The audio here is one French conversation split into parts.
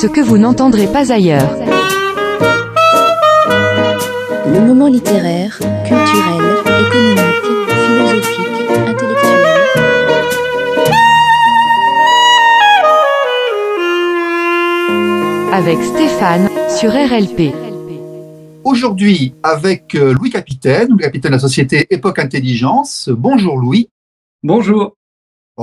ce que vous n'entendrez pas ailleurs. Le moment littéraire, culturel, économique, philosophique, intellectuel. Avec Stéphane, sur RLP. Aujourd'hui, avec euh, Louis Capitaine, Louis Capitaine de la société Époque Intelligence. Bonjour Louis. Bonjour.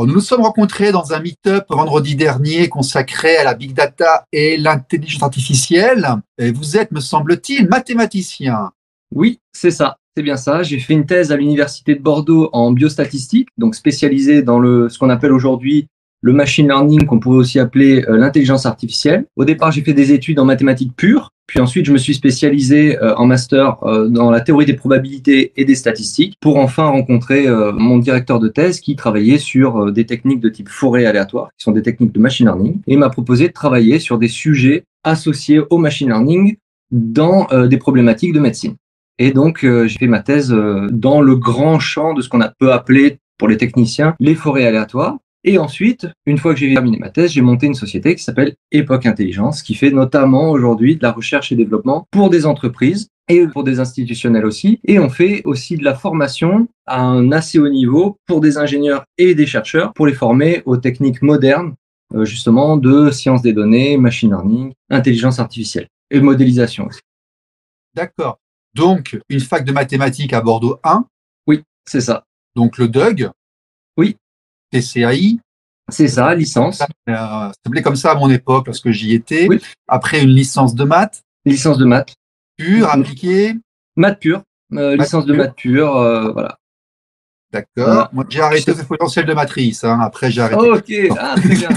Nous nous sommes rencontrés dans un meet-up vendredi dernier consacré à la big data et l'intelligence artificielle. Et vous êtes, me semble-t-il, mathématicien. Oui, c'est ça. C'est bien ça. J'ai fait une thèse à l'université de Bordeaux en biostatistique, donc spécialisée dans le ce qu'on appelle aujourd'hui le machine learning, qu'on pourrait aussi appeler euh, l'intelligence artificielle. Au départ, j'ai fait des études en mathématiques pures, puis ensuite, je me suis spécialisé euh, en master euh, dans la théorie des probabilités et des statistiques pour enfin rencontrer mon directeur de thèse qui travaillait sur des techniques de type forêt aléatoire, qui sont des techniques de machine learning, et m'a proposé de travailler sur des sujets associés au machine learning dans des problématiques de médecine. Et donc, j'ai fait ma thèse dans le grand champ de ce qu'on peut appeler pour les techniciens les forêts aléatoires. Et ensuite, une fois que j'ai terminé ma thèse, j'ai monté une société qui s'appelle Époque Intelligence, qui fait notamment aujourd'hui de la recherche et développement pour des entreprises et pour des institutionnels aussi. Et on fait aussi de la formation à un assez haut niveau pour des ingénieurs et des chercheurs pour les former aux techniques modernes, euh, justement, de sciences des données, machine learning, intelligence artificielle et modélisation aussi. D'accord. Donc, une fac de mathématiques à Bordeaux 1. Oui, c'est ça. Donc, le DUG. Oui. TCAI. C'est ça, licence. Euh, ça s'appelait comme ça à mon époque lorsque j'y étais. Après une licence de maths. Licence de maths. Pure, appliquée. Maths pure. Euh, licence de maths pure, euh, voilà. D'accord. Moi, j'ai arrêté le potentiel de matrice. Hein. Après, j'ai arrêté. ok, ah, très bien.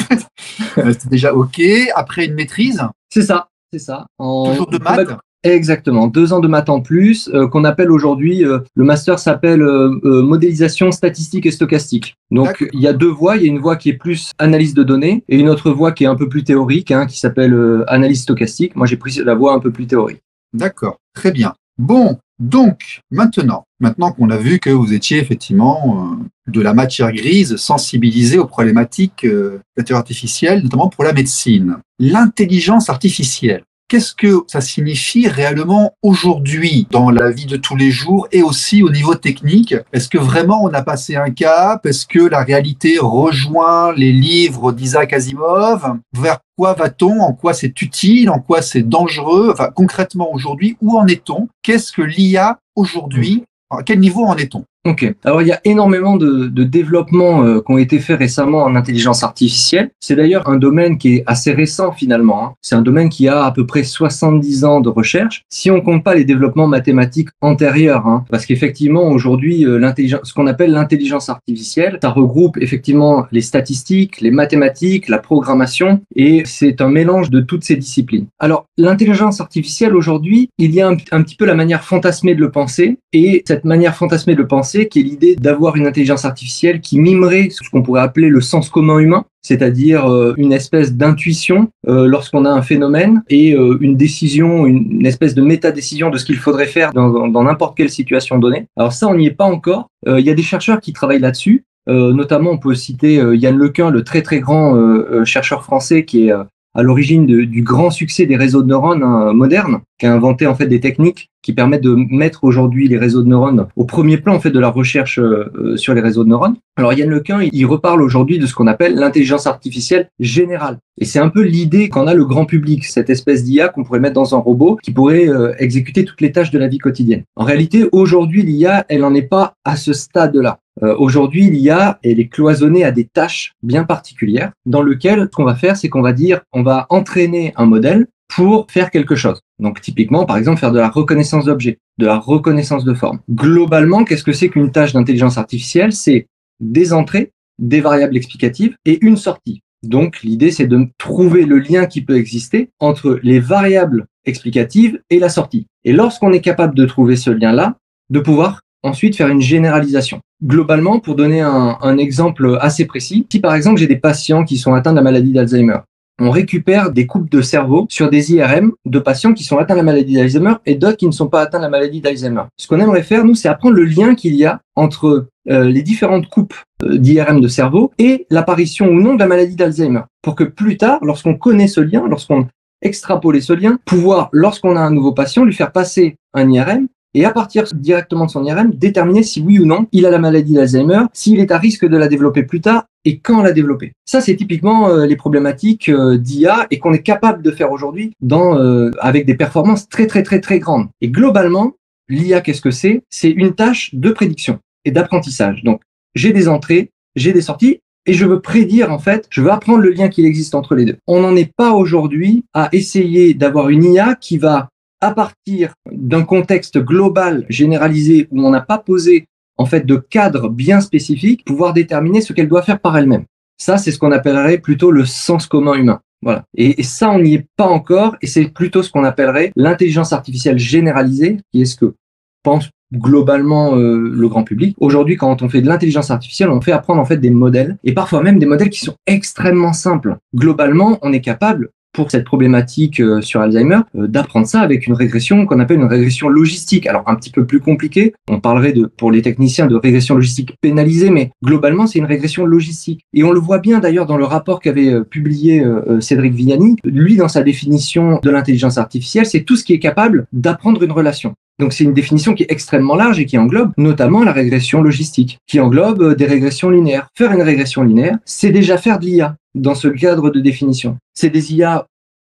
C'était déjà ok. Après une maîtrise. C'est ça, c'est ça. Toujours de maths. Exactement, deux ans de maths en plus, euh, qu'on appelle aujourd'hui, euh, le master s'appelle euh, modélisation statistique et stochastique. Donc il y a deux voies, il y a une voie qui est plus analyse de données et une autre voie qui est un peu plus théorique, hein, qui s'appelle analyse stochastique. Moi j'ai pris la voie un peu plus théorique. D'accord, très bien. Bon, donc maintenant, maintenant qu'on a vu que vous étiez effectivement de la matière grise sensibilisé aux problématiques d'intelligence artificielle, notamment pour la médecine, l'intelligence artificielle qu'est-ce que ça signifie réellement aujourd'hui dans la vie de tous les jours et aussi au niveau technique? Est-ce que vraiment on a passé un cap? Est-ce que la réalité rejoint les livres d'Isaac Asimov? Vers quoi va-t-on? En quoi c'est utile? En quoi c'est dangereux? Enfin, concrètement aujourd'hui, où en est-on? Qu'est-ce que l'IA aujourd'hui À quel niveau en est-on? Ok. Alors il y a énormément de, de développements euh, qui ont été faits récemment en intelligence artificielle. C'est d'ailleurs un domaine qui est assez récent finalement. Hein. C'est un domaine qui a à peu près 70 ans de recherche. Si on compte pas les développements mathématiques antérieurs, hein, parce qu'effectivement aujourd'hui euh, l'intelligence, ce qu'on appelle l'intelligence artificielle, ça regroupe effectivement les statistiques, les mathématiques, la programmation, et c'est un mélange de toutes ces disciplines. Alors l'intelligence artificielle aujourd'hui, il y a un, un petit peu la manière fantasmée de le penser, et cette manière fantasmée de le penser qui est l'idée d'avoir une intelligence artificielle qui mimerait ce qu'on pourrait appeler le sens commun humain, c'est-à-dire euh, une espèce d'intuition euh, lorsqu'on a un phénomène et euh, une décision, une, espèce de méta-décision de ce qu'il faudrait faire dans n'importe quelle situation donnée. Alors ça, on n'y est pas encore. Il y a des chercheurs qui travaillent là-dessus. notamment, on peut citer Yann Lequin, le très très grand chercheur français qui est à l'origine du grand succès des réseaux de neurones hein, modernes, qui a inventé en fait des techniques qui permettent de mettre aujourd'hui les réseaux de neurones au premier plan en fait de la recherche euh, sur les réseaux de neurones. Alors Yann Lequin, il reparle aujourd'hui de ce qu'on appelle l'intelligence artificielle générale. Et c'est un peu l'idée qu'en a le grand public, cette espèce d'IA qu'on pourrait mettre dans un robot qui pourrait euh, exécuter toutes les tâches de la vie quotidienne. En réalité, aujourd'hui, l'IA, elle n'en est pas à ce stade-là. Euh, aujourd'hui, l'IA, elle est cloisonnée à des tâches bien particulières dans lesquelles ce qu'on va faire, c'est qu'on va dire, on va entraîner un modèle pour faire quelque chose. Donc typiquement, par exemple, faire de la reconnaissance d'objets, de la reconnaissance de forme. Globalement, qu'est-ce que c'est qu'une tâche d'intelligence artificielle? C'est des entrées, des variables explicatives et une sortie. Donc l'idée, c'est de trouver le lien qui peut exister entre les variables explicatives et la sortie. Et lorsqu'on est capable de trouver ce lien-là, de pouvoir ensuite faire une généralisation. Globalement, pour donner un exemple assez précis, si par exemple j'ai des patients qui sont atteints de la maladie d'Alzheimer, on récupère des coupes de cerveau sur des IRM de patients qui sont atteints de la maladie d'Alzheimer et d'autres qui ne sont pas atteints de la maladie d'Alzheimer. Ce qu'on aimerait faire, nous, c'est apprendre le lien qu'il y a entre euh, les différentes coupes euh, d'IRM de cerveau et l'apparition ou non de la maladie d'Alzheimer. Pour que plus tard, lorsqu'on connaît ce lien, lorsqu'on extrapoler ce lien, pouvoir, lorsqu'on a un nouveau patient, lui faire passer un IRM et à partir directement de son IRM, déterminer si oui ou non il a la maladie d'Alzheimer, s'il est à risque de la développer plus tard et quand la développer. Ça, c'est typiquement euh, les problématiques euh, d'IA et qu'on est capable de faire aujourd'hui dans euh, avec des performances très très très très grandes. Et globalement, l'IA, qu'est-ce que c'est? C'est une tâche de prédiction et d'apprentissage. Donc, j'ai des entrées, j'ai des sorties et je veux prédire en fait, je veux apprendre le lien qu'il existe entre les deux. On n'en est pas aujourd'hui à essayer d'avoir une IA qui va à partir d'un contexte global généralisé où on n'a pas posé en fait de cadre bien spécifique, pouvoir déterminer ce qu'elle doit faire par elle-même. Ça, c'est ce qu'on appellerait plutôt le sens commun humain. Voilà. Et, ça, on n'y est pas encore, et c'est plutôt ce qu'on appellerait l'intelligence artificielle généralisée, qui est ce que pense globalement euh, le grand public. Aujourd'hui, quand on fait de l'intelligence artificielle, on fait apprendre en fait des modèles, et parfois même des modèles qui sont extrêmement simples. Globalement, on est capable pour cette problématique euh, sur Alzheimer, euh, d'apprendre ça avec une régression qu'on appelle une régression logistique. Alors un petit peu plus compliqué, on parlerait de, pour les techniciens de régression logistique pénalisée, mais globalement c'est une régression logistique. Et on le voit bien d'ailleurs dans le rapport qu'avait euh, publié Cédric Vignani. Lui, dans sa définition de l'intelligence artificielle, c'est tout ce qui est capable d'apprendre une relation. Donc c'est une définition qui est extrêmement large et qui englobe notamment la régression logistique, qui englobe des régressions linéaires. Faire une régression linéaire, c'est déjà faire de l'IA dans ce cadre de définition. C'est des IA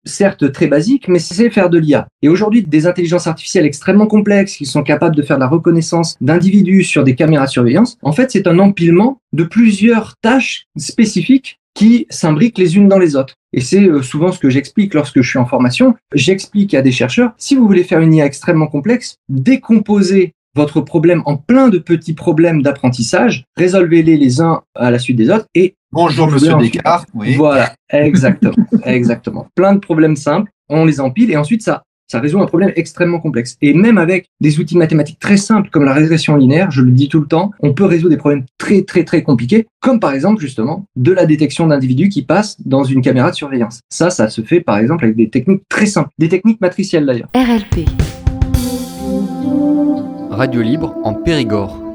certes très basiques, mais c'est faire de l'IA. Et aujourd'hui, des intelligences artificielles extrêmement complexes qui sont capables de faire la reconnaissance d'individus sur des caméras de surveillance, en fait, c'est un empilement de plusieurs tâches spécifiques qui s'imbriquent les unes dans les autres. Et c'est euh, souvent ce que j'explique lorsque je suis en formation. J'explique à des chercheurs, si vous voulez faire une IA extrêmement complexe, décomposez votre problème en plein de petits problèmes d'apprentissage, résolvez-les les uns à la suite des autres et Bonjour Monsieur Descartes. Oui. Voilà, exactement, exactement. Plein de problèmes simples, on les empile et ensuite ça ça résout un problème extrêmement complexe. Et même avec des outils mathématiques très simples comme la régression linéaire, je le dis tout le temps, on peut résoudre des problèmes très très très compliqués, comme par exemple justement de la détection d'individus qui passent dans une caméra de surveillance. Ça, ça se fait par exemple avec des techniques très simples, des techniques matricielles d'ailleurs. RLP. Radio libre en Périgord.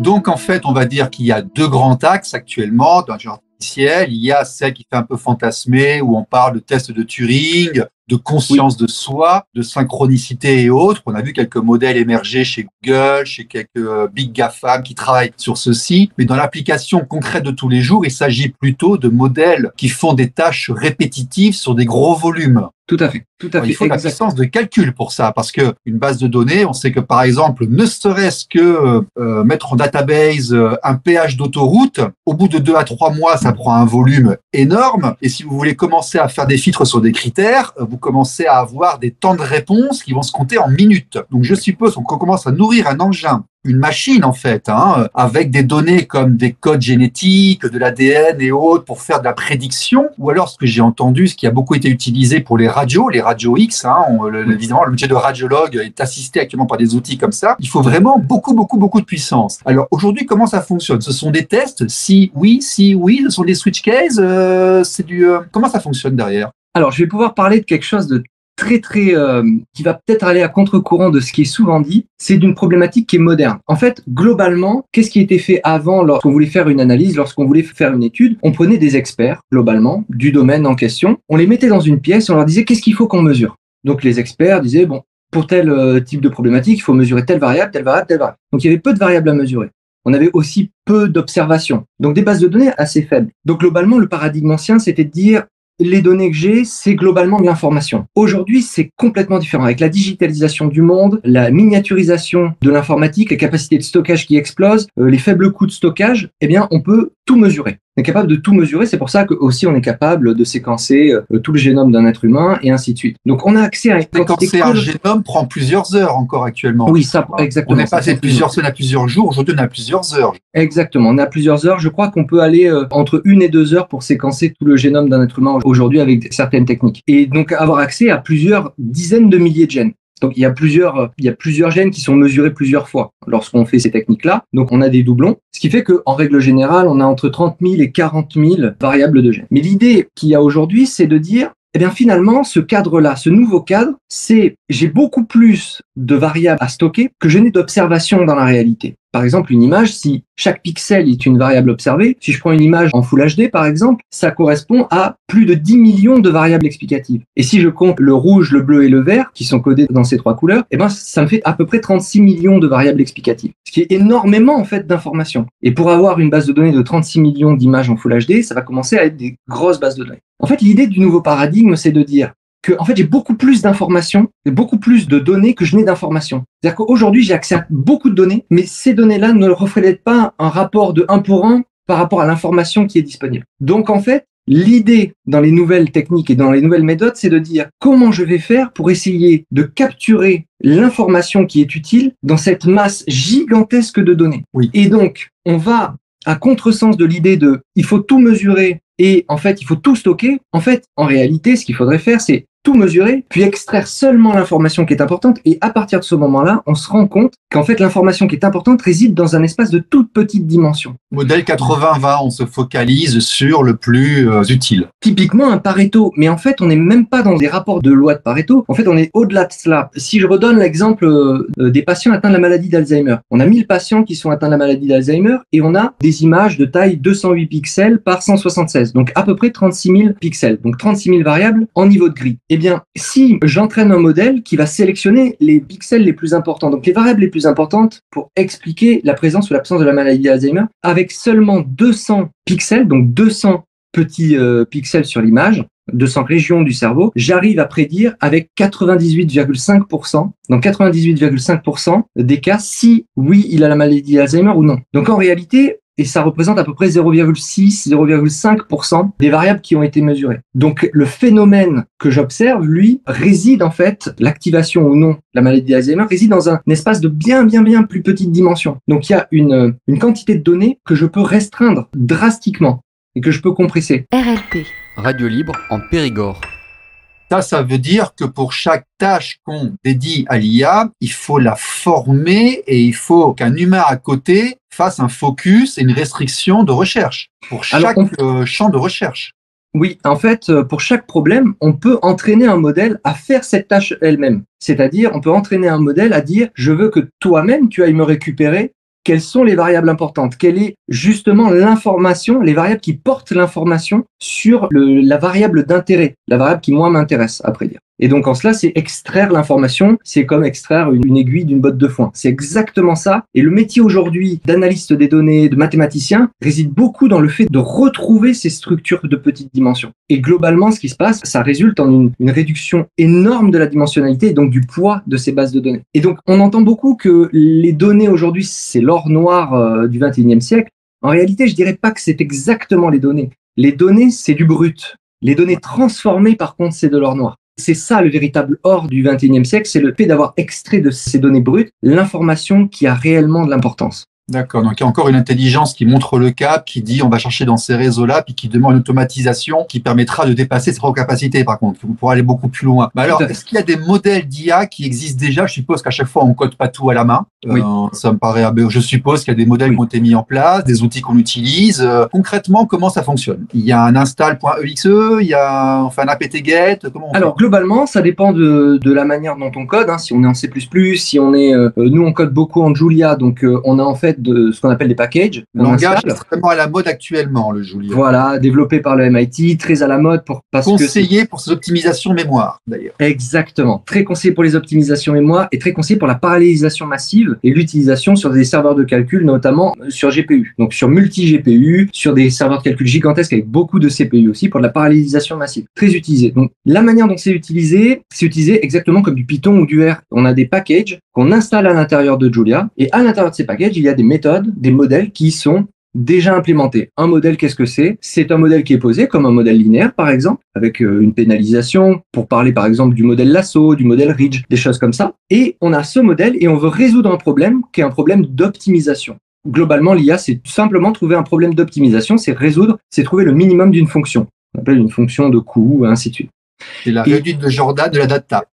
Donc, en fait, on va dire qu'il y a deux grands axes actuellement dans l'intelligence artificielle. Il y a celle qui fait un peu fantasmer, où on parle de tests de Turing, de conscience de soi, de synchronicité et autres. On a vu quelques modèles émerger chez Google, chez quelques euh, big GAFAM qui travaillent sur ceci. Mais dans l'application concrète de tous les jours, il s'agit plutôt de modèles qui font des tâches répétitives sur des gros volumes. Tout à fait. Tout à fait. Il faut la puissance de calcul pour ça, parce que une base de données, on sait que par exemple, ne serait-ce que euh, mettre en database euh, un péage d'autoroute, au bout de deux à trois mois, ça prend un volume énorme. Et si vous voulez commencer à faire des filtres sur des critères, euh, vous commencez à avoir des temps de réponse qui vont se compter en minutes. Donc je suppose qu'on commence à nourrir un engin une machine en fait, hein, avec des données comme des codes génétiques, de l'ADN et autres pour faire de la prédiction, ou alors ce que j'ai entendu, ce qui a beaucoup été utilisé pour les radios, les radios X, hein, évidemment le métier de radiologue est assisté actuellement par des outils comme ça, il faut vraiment beaucoup, beaucoup, beaucoup de puissance. Alors aujourd'hui, comment ça fonctionne? Ce sont des tests? Si oui, si oui, ce sont des switch cases, euh, c'est du... Euh, comment ça fonctionne derrière? Alors, je vais pouvoir parler de quelque chose de très très euh, qui va peut-être aller à contre-courant de ce qui est souvent dit, c'est d'une problématique qui est moderne. En fait, globalement, qu'est-ce qui était fait avant lorsqu'on voulait faire une analyse, lorsqu'on voulait faire une étude? On prenait des experts globalement du domaine en question, on les mettait dans une pièce, on leur disait qu'est-ce qu'il faut qu'on mesure? Donc les experts disaient bon, pour tel euh, type de problématique, il faut mesurer telle variable, telle variable, telle variable. Donc il y avait peu de variables à mesurer. On avait aussi peu d'observations. Donc des bases de données assez faibles. Donc globalement, le paradigme ancien, c'était de dire les données que j'ai, c'est globalement de l'information. Aujourd'hui, c'est complètement différent. Avec la digitalisation du monde, la miniaturisation de l'informatique, les capacités de stockage qui explosent, euh, les faibles coûts de stockage, eh bien, on peut tout mesurer. On est capable de tout mesurer. C'est pour ça que aussi on est capable de séquencer euh, tout le génome d'un être humain et ainsi de suite. Donc on a accès à séquencer un génome prend plusieurs heures encore actuellement. Oui, ça exactement. On est passé de plusieurs semaines à plusieurs jours. Aujourd'hui, on a plusieurs heures. Exactement. On a plusieurs heures. Je crois qu'on peut aller euh, entre une et deux heures pour séquencer tout le génome d'un être humain aujourd'hui avec certaines techniques. Et donc avoir accès à plusieurs dizaines de milliers de gènes. Donc il y a plusieurs, il y a plusieurs gènes qui sont mesurés plusieurs fois lorsqu'on fait ces techniques-là. Donc on a des doublons, ce qui fait qu'en règle générale, on a entre 30 000 et 40 000 variables de gènes. Mais l'idée qu'il y a aujourd'hui, c'est de dire, eh bien finalement, ce cadre-là, ce nouveau cadre, c'est j'ai beaucoup plus de variables à stocker que je n'ai d'observation dans la réalité. Par exemple, une image, si chaque pixel est une variable observée, si je prends une image en Full HD par exemple, ça correspond à plus de 10 millions de variables explicatives. Et si je compte le rouge, le bleu et le vert, qui sont codés dans ces trois couleurs, eh ben, ça me fait à peu près 36 millions de variables explicatives. Ce qui est énormément, en fait, d'informations. Et pour avoir une base de données de 36 millions d'images en Full HD, ça va commencer à être des grosses bases de données. En fait, l'idée du nouveau paradigme, c'est de dire, que en fait j'ai beaucoup plus d'informations, beaucoup plus de données que je n'ai d'informations. C'est-à-dire qu'aujourd'hui j'ai accès à beaucoup de données, mais ces données-là ne reflètent pas un rapport de 1 pour 1 par rapport à l'information qui est disponible. Donc en fait, l'idée dans les nouvelles techniques et dans les nouvelles méthodes, c'est de dire comment je vais faire pour essayer de capturer l'information qui est utile dans cette masse gigantesque de données. Oui. Et donc, on va à contresens de l'idée de il faut tout mesurer et en fait il faut tout stocker. En fait, en réalité, ce qu'il faudrait faire, c'est tout mesurer, puis extraire seulement l'information qui est importante. Et à partir de ce moment-là, on se rend compte qu'en fait, l'information qui est importante réside dans un espace de toute petite dimension. Modèle 80-20, on se focalise sur le plus euh, utile. Typiquement un Pareto, mais en fait, on n'est même pas dans des rapports de loi de Pareto. En fait, on est au-delà de cela. Si je redonne l'exemple euh, des patients atteints de la maladie d'Alzheimer, on a 1000 patients qui sont atteints de la maladie d'Alzheimer et on a des images de taille 208 pixels par 176, donc à peu près 36 000 pixels, donc 36 000 variables en niveau de gris. Eh bien, si j'entraîne un modèle qui va sélectionner les pixels les plus importants, donc les variables les plus importantes pour expliquer la présence ou l'absence de la maladie d'Alzheimer, avec seulement 200 pixels, donc 200 petits euh, pixels sur l'image, 200 régions du cerveau, j'arrive à prédire avec 98,5%, donc 98,5% des cas si oui, il a la maladie d'Alzheimer ou non. Donc en réalité, et ça représente à peu près 0,6, 0,5% des variables qui ont été mesurées. Donc le phénomène que j'observe, lui, réside en fait, l'activation ou non de la maladie d'Alzheimer réside dans un espace de bien, bien, bien plus petite dimension. Donc il y a une, une quantité de données que je peux restreindre drastiquement et que je peux compresser. RLP. Radio libre en Périgord. Ça, ça veut dire que pour chaque tâche qu'on dédie à l'IA, il faut la former et il faut qu'un humain à côté fasse un focus et une restriction de recherche pour Alors, chaque on- euh, champ de recherche. Oui, en fait, euh, pour chaque problème, on peut entraîner un modèle à faire cette tâche elle-même. C'est-à-dire, on peut entraîner un modèle à dire, je veux que toi-même, tu ailles me récupérer quelles sont les variables importantes, quelle est justement l'information, les variables qui portent l'information sur le- la variable d'intérêt, la variable qui moi m'intéresse, après dire? Et donc en cela, c'est extraire l'information, c'est comme extraire une, aiguille d'une botte de foin. C'est exactement ça. Et le métier aujourd'hui d'analyste des données, de mathématicien, réside beaucoup dans le fait de retrouver ces structures de petites dimensions. Et globalement, ce qui se passe, ça résulte en une, une réduction énorme de la dimensionnalité et donc du poids de ces bases de données. Et donc on entend beaucoup que les données aujourd'hui, c'est l'or noir euh, du 21e siècle. En réalité, je dirais pas que c'est exactement les données. Les données, c'est du brut. Les données transformées, par contre, c'est de l'or noir. C'est ça le véritable or du 21e siècle, c'est le fait d'avoir extrait de ces données brutes l'information qui a réellement de l'importance. D'accord. Donc il y a encore une intelligence qui montre le cap, qui dit on va chercher dans ces réseaux-là, puis qui demande une automatisation qui permettra de dépasser ses propres capacités. Par contre, on pourra aller beaucoup plus loin. Mais alors, est-ce qu'il y a des modèles d'IA qui existent déjà? Je suppose qu'à chaque fois on code pas tout à la main. Oui. Euh, ça me paraît. Je suppose qu'il y a des modèles Oui. qui ont été mis en place, des outils qu'on utilise. Euh, concrètement, comment ça fonctionne? Il y a un install.exe, il y a enfin un apt-get. Comment on Alors globalement, ça dépend de, de la manière dont on code. hein. Si on est en C++, si on est, euh, nous on code beaucoup en Julia, donc euh, on a en fait de ce qu'on appelle des packages. Langage extrêmement à la mode actuellement, le Julia. Voilà, développé par le MIT, très à la mode pour parce que Conseillé pour ses optimisations mémoire, d'ailleurs. Exactement. Très conseillé pour les optimisations mémoire et très conseillé pour la parallélisation massive et l'utilisation sur des serveurs de calcul, notamment euh, sur GPU. Donc sur multi-GPU, sur des serveurs de calcul gigantesques avec beaucoup de CPU aussi pour de la parallélisation massive. Très utilisé. Donc la manière dont c'est utilisé, c'est utilisé exactement comme du Python ou du R. On a des packages qu'on installe à l'intérieur de Julia et à l'intérieur de ces packages, il y a des méthodes, des modèles qui sont déjà implémenté. Un modèle, qu'est-ce que c'est? C'est un modèle qui est posé comme un modèle linéaire, par exemple, avec euh, une pénalisation, pour parler par exemple du modèle Lasso, du modèle Ridge, des choses comme ça. Et on a ce modèle et on veut résoudre un problème qui est un problème d'optimisation. Globalement, l'IA, c'est tout simplement trouver un problème d'optimisation, c'est résoudre, c'est trouver le minimum d'une fonction. On appelle une fonction de coût, ainsi de suite. C'est la réduite de Jordan de la data.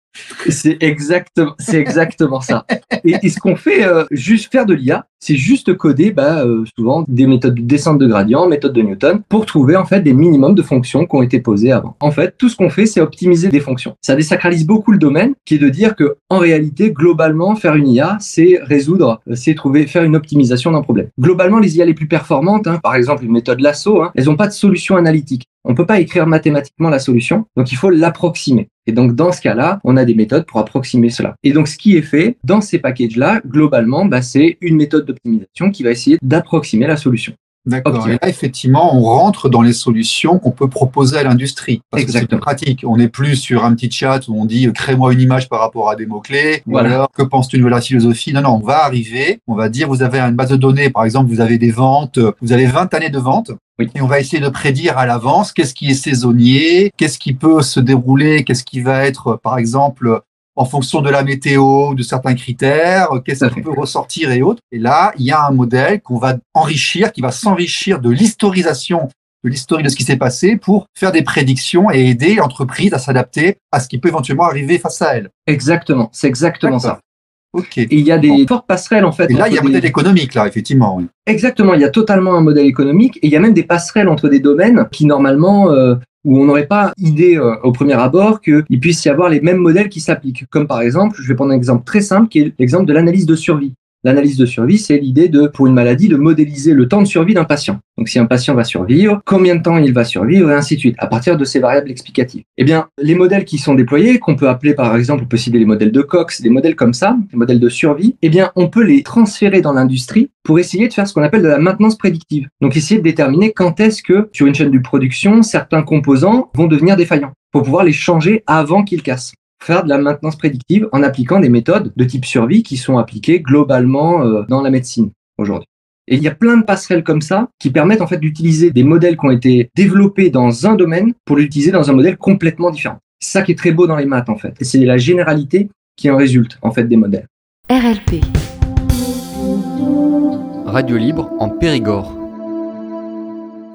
C'est exactement, c'est exactement ça. Et, ce qu'on fait, euh, juste faire de l'IA, c'est juste coder, bah, euh, souvent des méthodes de descente de gradient, méthode de Newton, pour trouver en fait des minimums de fonctions qui ont été posées avant. En fait, tout ce qu'on fait, c'est optimiser des fonctions. Ça désacralise beaucoup le domaine, qui est de dire que en réalité, globalement, faire une IA, c'est résoudre, c'est trouver, faire une optimisation d'un problème. Globalement, les IA les plus performantes, hein, par exemple une méthode Lasso, hein, elles n'ont pas de solution analytique. On peut pas écrire mathématiquement la solution, donc il faut l'approximer. Et donc dans ce cas-là, on a des méthodes pour approximer cela. Et donc ce qui est fait dans ces packages-là, globalement, bah, c'est une méthode d'optimisation qui va essayer d'approximer la solution. D'accord. Et là, effectivement, on rentre dans les solutions qu'on peut proposer à l'industrie. Parce que c'est Exactement. pratique. On n'est plus sur un petit chat où on dit euh, crée-moi une image par rapport à des mots-clés. Voilà. Ou alors, que penses-tu de la philosophie? Non, non, on va arriver. On va dire, vous avez une base de données. Par exemple, vous avez des ventes. euh, Vous avez 20 années de ventes. Oui. Et on va essayer de prédire à l'avance qu'est-ce qui est saisonnier, qu'est-ce qui peut se dérouler, qu'est-ce qui va être, par exemple, en fonction de la météo, de certains critères, qu'est-ce qui peut ressortir et autres. Et là, il y a un modèle qu'on va enrichir, qui va s'enrichir de l'historisation de l'historique de ce qui s'est passé pour faire des prédictions et aider l'entreprise à s'adapter à ce qui peut éventuellement arriver face à elle. Exactement, c'est exactement ça. Ok. Et il y a des fortes passerelles en fait. Et là, il y a un des- modèle économique, là, effectivement. oui. Exactement, il y a totalement un modèle économique et il y a même des passerelles entre des domaines qui normalement euh, où on n'aurait pas idée euh, au premier abord qu'il puisse y avoir les mêmes modèles qui s'appliquent. Comme par exemple, je vais prendre un exemple très simple qui est l'exemple de l'analyse de survie. L'analyse de survie, c'est l'idée de, pour une maladie, de modéliser le temps de survie d'un patient. Donc, si un patient va survivre, combien de temps il va survivre, et ainsi de suite, à partir de ces variables explicatives. Eh bien, les modèles qui sont déployés, qu'on peut appeler par exemple, on peut citer les modèles de Cox, des modèles comme ça, des modèles de survie, eh bien, on peut les transférer dans l'industrie pour essayer de faire ce qu'on appelle de la maintenance prédictive. Donc, essayer de déterminer quand est-ce que, sur une chaîne de production, certains composants vont devenir défaillants, pour pouvoir les changer avant qu'ils cassent faire de la maintenance prédictive en appliquant des méthodes de type survie qui sont appliquées globalement euh, dans la médecine aujourd'hui. Et il y a plein de passerelles comme ça qui permettent en fait d'utiliser des modèles qui ont été développés dans un domaine pour l'utiliser dans un modèle complètement différent. C'est ça qui est très beau dans les maths en fait. Et c'est la généralité qui en résulte en fait des modèles. RLP. Radio libre en Périgord.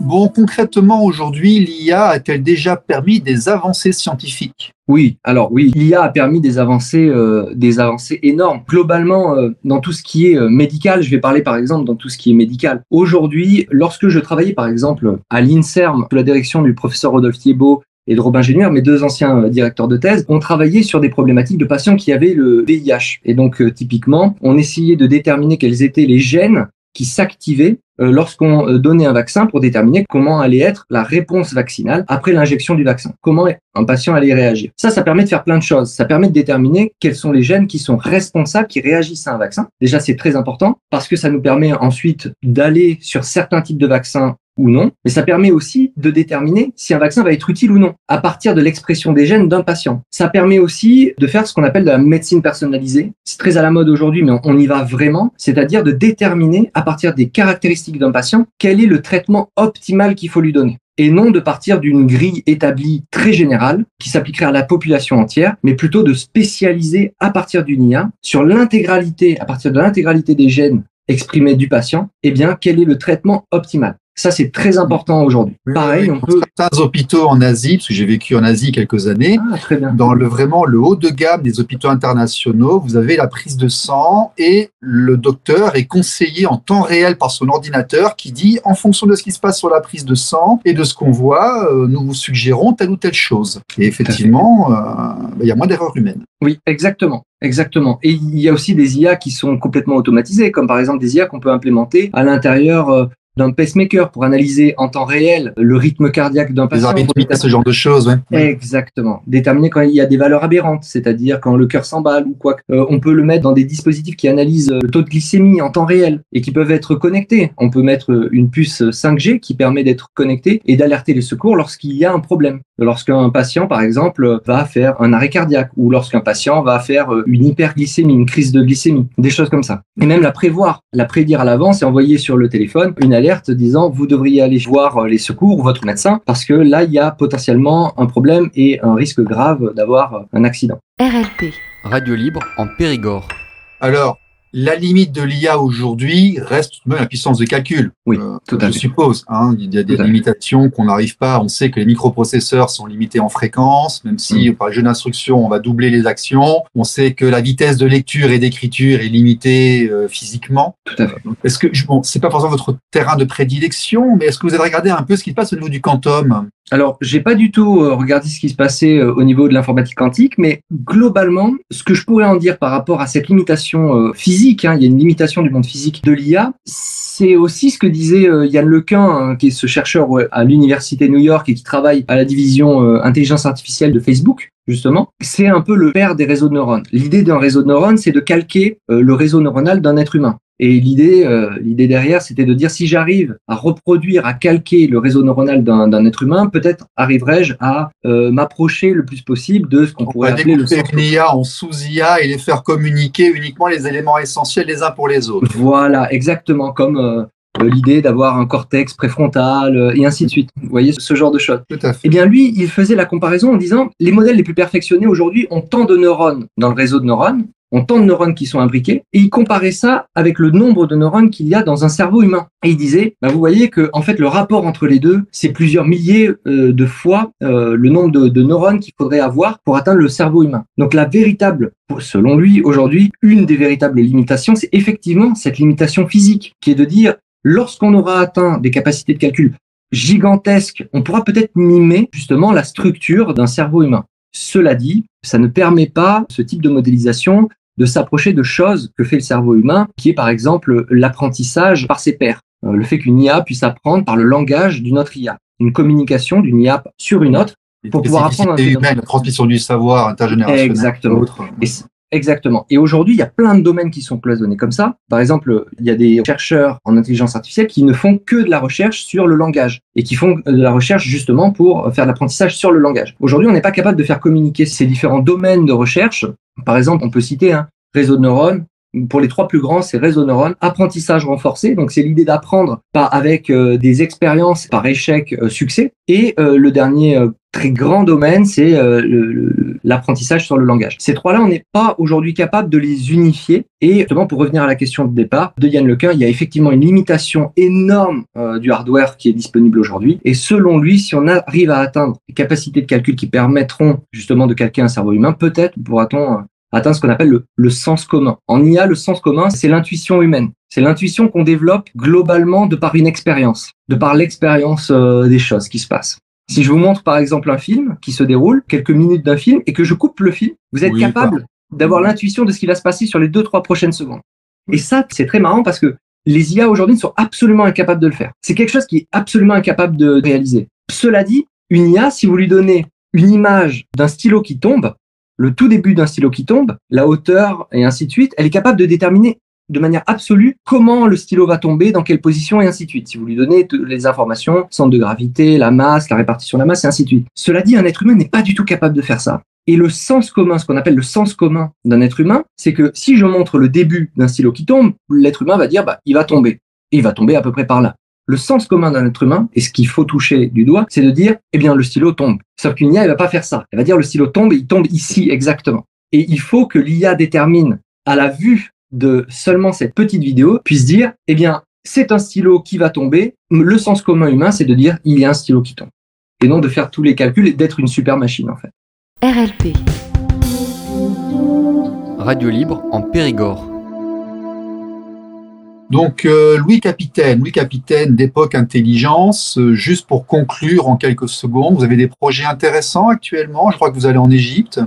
Bon, concrètement, aujourd'hui, l'IA a-t-elle déjà permis des avancées scientifiques? Oui, alors oui, l'IA a permis des avancées, euh, des avancées énormes. Globalement, euh, dans tout ce qui est euh, médical, je vais parler par exemple dans tout ce qui est médical. Aujourd'hui, lorsque je travaillais par exemple à l'INSERM sous la direction du professeur Rodolphe Thiebaud et de Robin Génuer, mes deux anciens directeurs de thèse, on travaillait sur des problématiques de patients qui avaient le VIH. Et donc, typiquement, on essayait de déterminer quels étaient les gènes qui s'activaient lorsqu'on euh, donnait un vaccin pour déterminer comment allait être la réponse vaccinale après l'injection du vaccin. Comment un patient allait réagir. Ça, ça permet de faire plein de choses. Ça permet de déterminer quels sont les gènes qui sont responsables, qui réagissent à un vaccin. Déjà, c'est très important parce que ça nous permet ensuite d'aller sur certains types de vaccins ou non, mais ça permet aussi de déterminer si un vaccin va être utile ou non à partir de l'expression des gènes d'un patient. Ça permet aussi de faire ce qu'on appelle de la médecine personnalisée. C'est très à la mode aujourd'hui, mais on- y va vraiment, c'est-à-dire de déterminer à partir des caractéristiques d'un patient quel est le traitement optimal qu'il faut lui donner et non de partir d'une grille établie très générale qui s'appliquerait à la population entière, mais plutôt de spécialiser à partir d'une IA sur l'intégralité, à partir de l'intégralité des gènes exprimés du patient, eh bien, quel est le traitement optimal. Ça, c'est très important aujourd'hui. Pareil, on peut... Certains hôpitaux en Asie, parce que j'ai vécu en Asie quelques années, Ah, très bien. dans le vraiment le haut de gamme des hôpitaux internationaux, vous avez la prise de sang et le docteur est conseillé en temps réel par son ordinateur qui dit en fonction de ce qui se passe sur la prise de sang et de ce qu'on voit, euh, nous vous suggérons telle ou telle chose. Et effectivement, euh, il y a moins d'erreurs humaines. Oui, exactement. Exactement. Et il y a aussi des IA qui sont complètement automatisées, comme par exemple des IA qu'on peut implémenter à l'intérieur euh, d'un pacemaker pour analyser en temps réel le rythme cardiaque d'un Les patient. pour arythmies, ce genre de choses. Ouais. Exactement. Déterminer quand il y a des valeurs aberrantes, c'est-à-dire quand le cœur s'emballe ou quoi. Euh, on peut le mettre dans des dispositifs qui analysent euh, le taux de glycémie en temps réel et qui peuvent être connectés. On peut mettre euh, une puce 5G qui permet d'être connecté et d'alerter les secours lorsqu'il y a un problème. Lorsqu'un patient, par exemple, va faire un arrêt cardiaque ou lorsqu'un patient va faire euh, une hyperglycémie, une crise de glycémie, des choses comme ça. Et même la prévoir, la prédire à l'avance et envoyer sur le téléphone une alerte disant vous devriez aller voir euh, les secours ou votre médecin parce que là, il y a potentiellement un problème et un risque grave d'avoir un accident. RLP. Radio libre en Périgord. Alors, la limite de l'IA aujourd'hui reste tout de même la puissance de calcul. Oui, Euh, tout à je fait. suppose. hein. il y a des Tout limitations qu'on n'arrive pas. On sait que les microprocesseurs sont limités en fréquence, même Mm. si par les jeux d'instruction, on va doubler les actions. On sait que la vitesse de lecture et d'écriture est limitée euh, physiquement. Tout à fait. Donc, Est-ce que, bon, c'est pas forcément votre terrain de prédilection, mais est-ce que vous avez regardé un peu ce qui se passe au niveau du quantum? Alors, j'ai pas du tout euh, regardé ce qui se passait euh, au niveau de l'informatique quantique, mais globalement, ce que je pourrais en dire par rapport à cette limitation euh, physique, hein, il y a une limitation du monde physique de l'IA, c'est aussi ce que disait Yann Lequin, hein, qui est ce chercheur à l'université de New York et qui travaille à la division intelligence artificielle de Facebook. Justement, c'est un peu le père des réseaux de neurones. L'idée d'un réseau de neurones, c'est de calquer le réseau neuronal d'un être humain. Et l'idée, euh, l'idée derrière, c'était de dire si j'arrive à reproduire, à calquer le réseau neuronal d'un d'un être humain, peut-être arriverai-je à euh, m'approcher le plus possible de ce qu'on On pourrait appeler le une IA en sous-IA et les faire communiquer uniquement les éléments essentiels les uns pour les autres. Voilà, exactement comme euh, euh, l'idée d'avoir un cortex préfrontal euh, et ainsi de suite. Vous voyez ce genre de choses. Tout à fait. Eh bien, lui, il faisait la comparaison en disant les modèles les plus perfectionnés aujourd'hui ont tant de neurones dans le réseau de neurones, ont tant de neurones qui sont imbriqués, et il comparait ça avec le nombre de neurones qu'il y a dans un cerveau humain. Et il disait, bah, vous voyez que en fait le rapport entre les deux, c'est plusieurs milliers euh, de fois euh, le nombre de neurones qu'il faudrait avoir pour atteindre le cerveau humain. Donc la véritable, selon lui aujourd'hui, une des véritables limitations, c'est effectivement cette limitation physique, qui est de dire lorsqu'on aura atteint des capacités de calcul gigantesques, on pourra peut-être mimer justement la structure d'un cerveau humain. Cela dit, ça ne permet pas ce type de modélisation de s'approcher de choses que fait le cerveau humain, qui est par exemple l'apprentissage par ses pairs. Euh, Le fait qu'une IA puisse apprendre par le langage d'une autre IA, une communication d'une IA sur une autre. Pour pouvoir apprendre un la transmission du savoir intergénérationnel. Exactement. Et Exactement. Et aujourd'hui, il y a plein de domaines qui sont cloisonnés comme ça. Par exemple, il y a des chercheurs en intelligence artificielle qui ne font que de la recherche sur le langage et qui font de la recherche justement pour faire de l'apprentissage sur le langage. Aujourd'hui, on n'est pas capable de faire communiquer ces différents domaines de recherche. Par exemple, on peut citer un réseau de neurones. Pour les trois plus grands, c'est réseau de neurones, apprentissage renforcé. Donc, c'est l'idée d'apprendre avec euh, des expériences par échec, euh, succès. Et euh, le dernier très grand domaine, c'est euh, l'apprentissage sur le langage. Ces trois-là, on n'est pas aujourd'hui capable de les unifier. Et justement, pour revenir à la question de départ de Yann Lequin, il y a effectivement une limitation énorme euh, du hardware qui est disponible aujourd'hui. Et selon lui, si on arrive à atteindre les capacités de calcul qui permettront justement de calquer un cerveau humain, peut-être pourra-t-on euh, atteindre ce qu'on appelle le, le sens commun. En IA, le sens commun, c'est l'intuition humaine. C'est l'intuition qu'on développe globalement de par une expérience, de par l'expérience euh, des choses qui se passent. Si je vous montre par exemple un film qui se déroule, quelques minutes d'un film, et que je coupe le film, vous êtes Oui, capable d'avoir l'intuition de ce qui va se passer sur les deux, trois prochaines secondes. Et ça, c'est très marrant parce que les IA aujourd'hui sont absolument incapables de le faire. C'est quelque chose qui est absolument incapable de réaliser. Cela dit, une IA, si vous lui donnez une image d'un stylo qui tombe, le tout début d'un stylo qui tombe, la hauteur et ainsi de suite, elle est capable de déterminer de manière absolue comment le stylo va tomber, dans quelle position et ainsi de suite. Si vous lui donnez toutes les informations, centre de gravité, la masse, la répartition de la masse et ainsi de suite. Cela dit, un être humain n'est pas du tout capable de faire ça. Et le sens commun, ce qu'on appelle le sens commun d'un être humain, c'est que si je montre le début d'un stylo qui tombe, l'être humain va dire, bah, il va tomber. Et il va tomber à peu près par là. Le sens commun d'un être humain, et ce qu'il faut toucher du doigt, c'est de dire, eh bien, le stylo tombe. Sauf qu'une IA, elle va pas faire ça. Elle va dire, le stylo tombe et il tombe ici exactement. Et il faut que l'IA détermine, à la vue de seulement cette petite vidéo, puisse dire, eh bien, c'est un stylo qui va tomber. Le sens commun humain, c'est de dire, il y a un stylo qui tombe. Et non de faire tous les calculs et d'être une super machine, en fait. RLP. Radio libre en Périgord. Donc, euh, Louis Capitaine, Louis Capitaine d'époque intelligence, euh, juste pour conclure en quelques secondes, vous avez des projets intéressants actuellement? Je crois que vous allez en Égypte.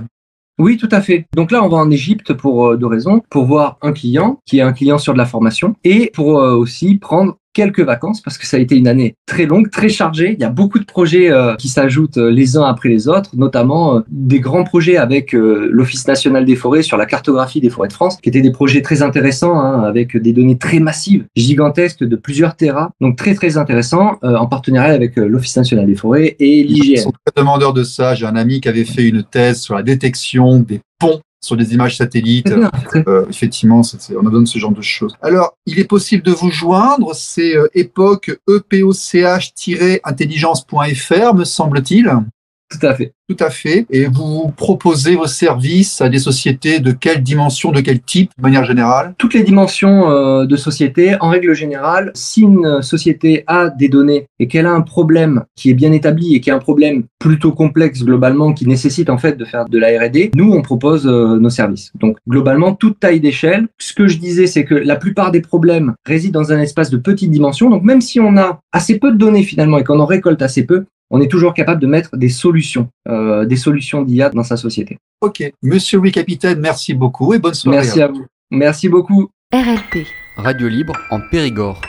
Oui, tout à fait. Donc là, on va en Égypte pour euh, deux raisons. Pour voir un client, qui est un client sur de la formation, et pour euh, aussi prendre quelques vacances, parce que ça a été une année très longue, très chargée. Il y a beaucoup de projets euh, qui s'ajoutent euh, les uns après les autres, notamment euh, des grands projets avec euh, l'Office national des forêts sur la cartographie des forêts de France, qui étaient des projets très intéressants, hein, avec des données très massives, gigantesques, de plusieurs terras. Donc très, très intéressants, euh, en partenariat avec l'Office national des forêts et Ils l'IGN. sont très demandeurs de ça. J'ai un ami qui avait fait une thèse sur la détection des ponts sur des images satellites. Euh, effectivement, on a besoin de ce genre de choses. Alors, il est possible de vous joindre. C'est euh, époque epoch-intelligence.fr, me semble-t-il. Tout à fait. Tout à fait. Et vous proposez vos services à des sociétés de quelle dimension, de quel type, de manière générale? Toutes les dimensions euh, de société, en règle générale, si une société a des données et qu'elle a un problème qui est bien établi et qui est un problème plutôt complexe globalement, qui nécessite en fait de faire de la R&D, nous on propose euh, nos services. Donc globalement, toute taille d'échelle. Ce que je disais, c'est que la plupart des problèmes résident dans un espace de petite dimension. Donc même si on a assez peu de données finalement et qu'on en récolte assez peu, on est toujours capable de mettre des solutions, euh, des solutions d'IA dans sa société. Ok. Monsieur Louis Capitaine, merci beaucoup et bonne soirée. Merci à vous. Merci beaucoup. RLP. Radio libre en Périgord.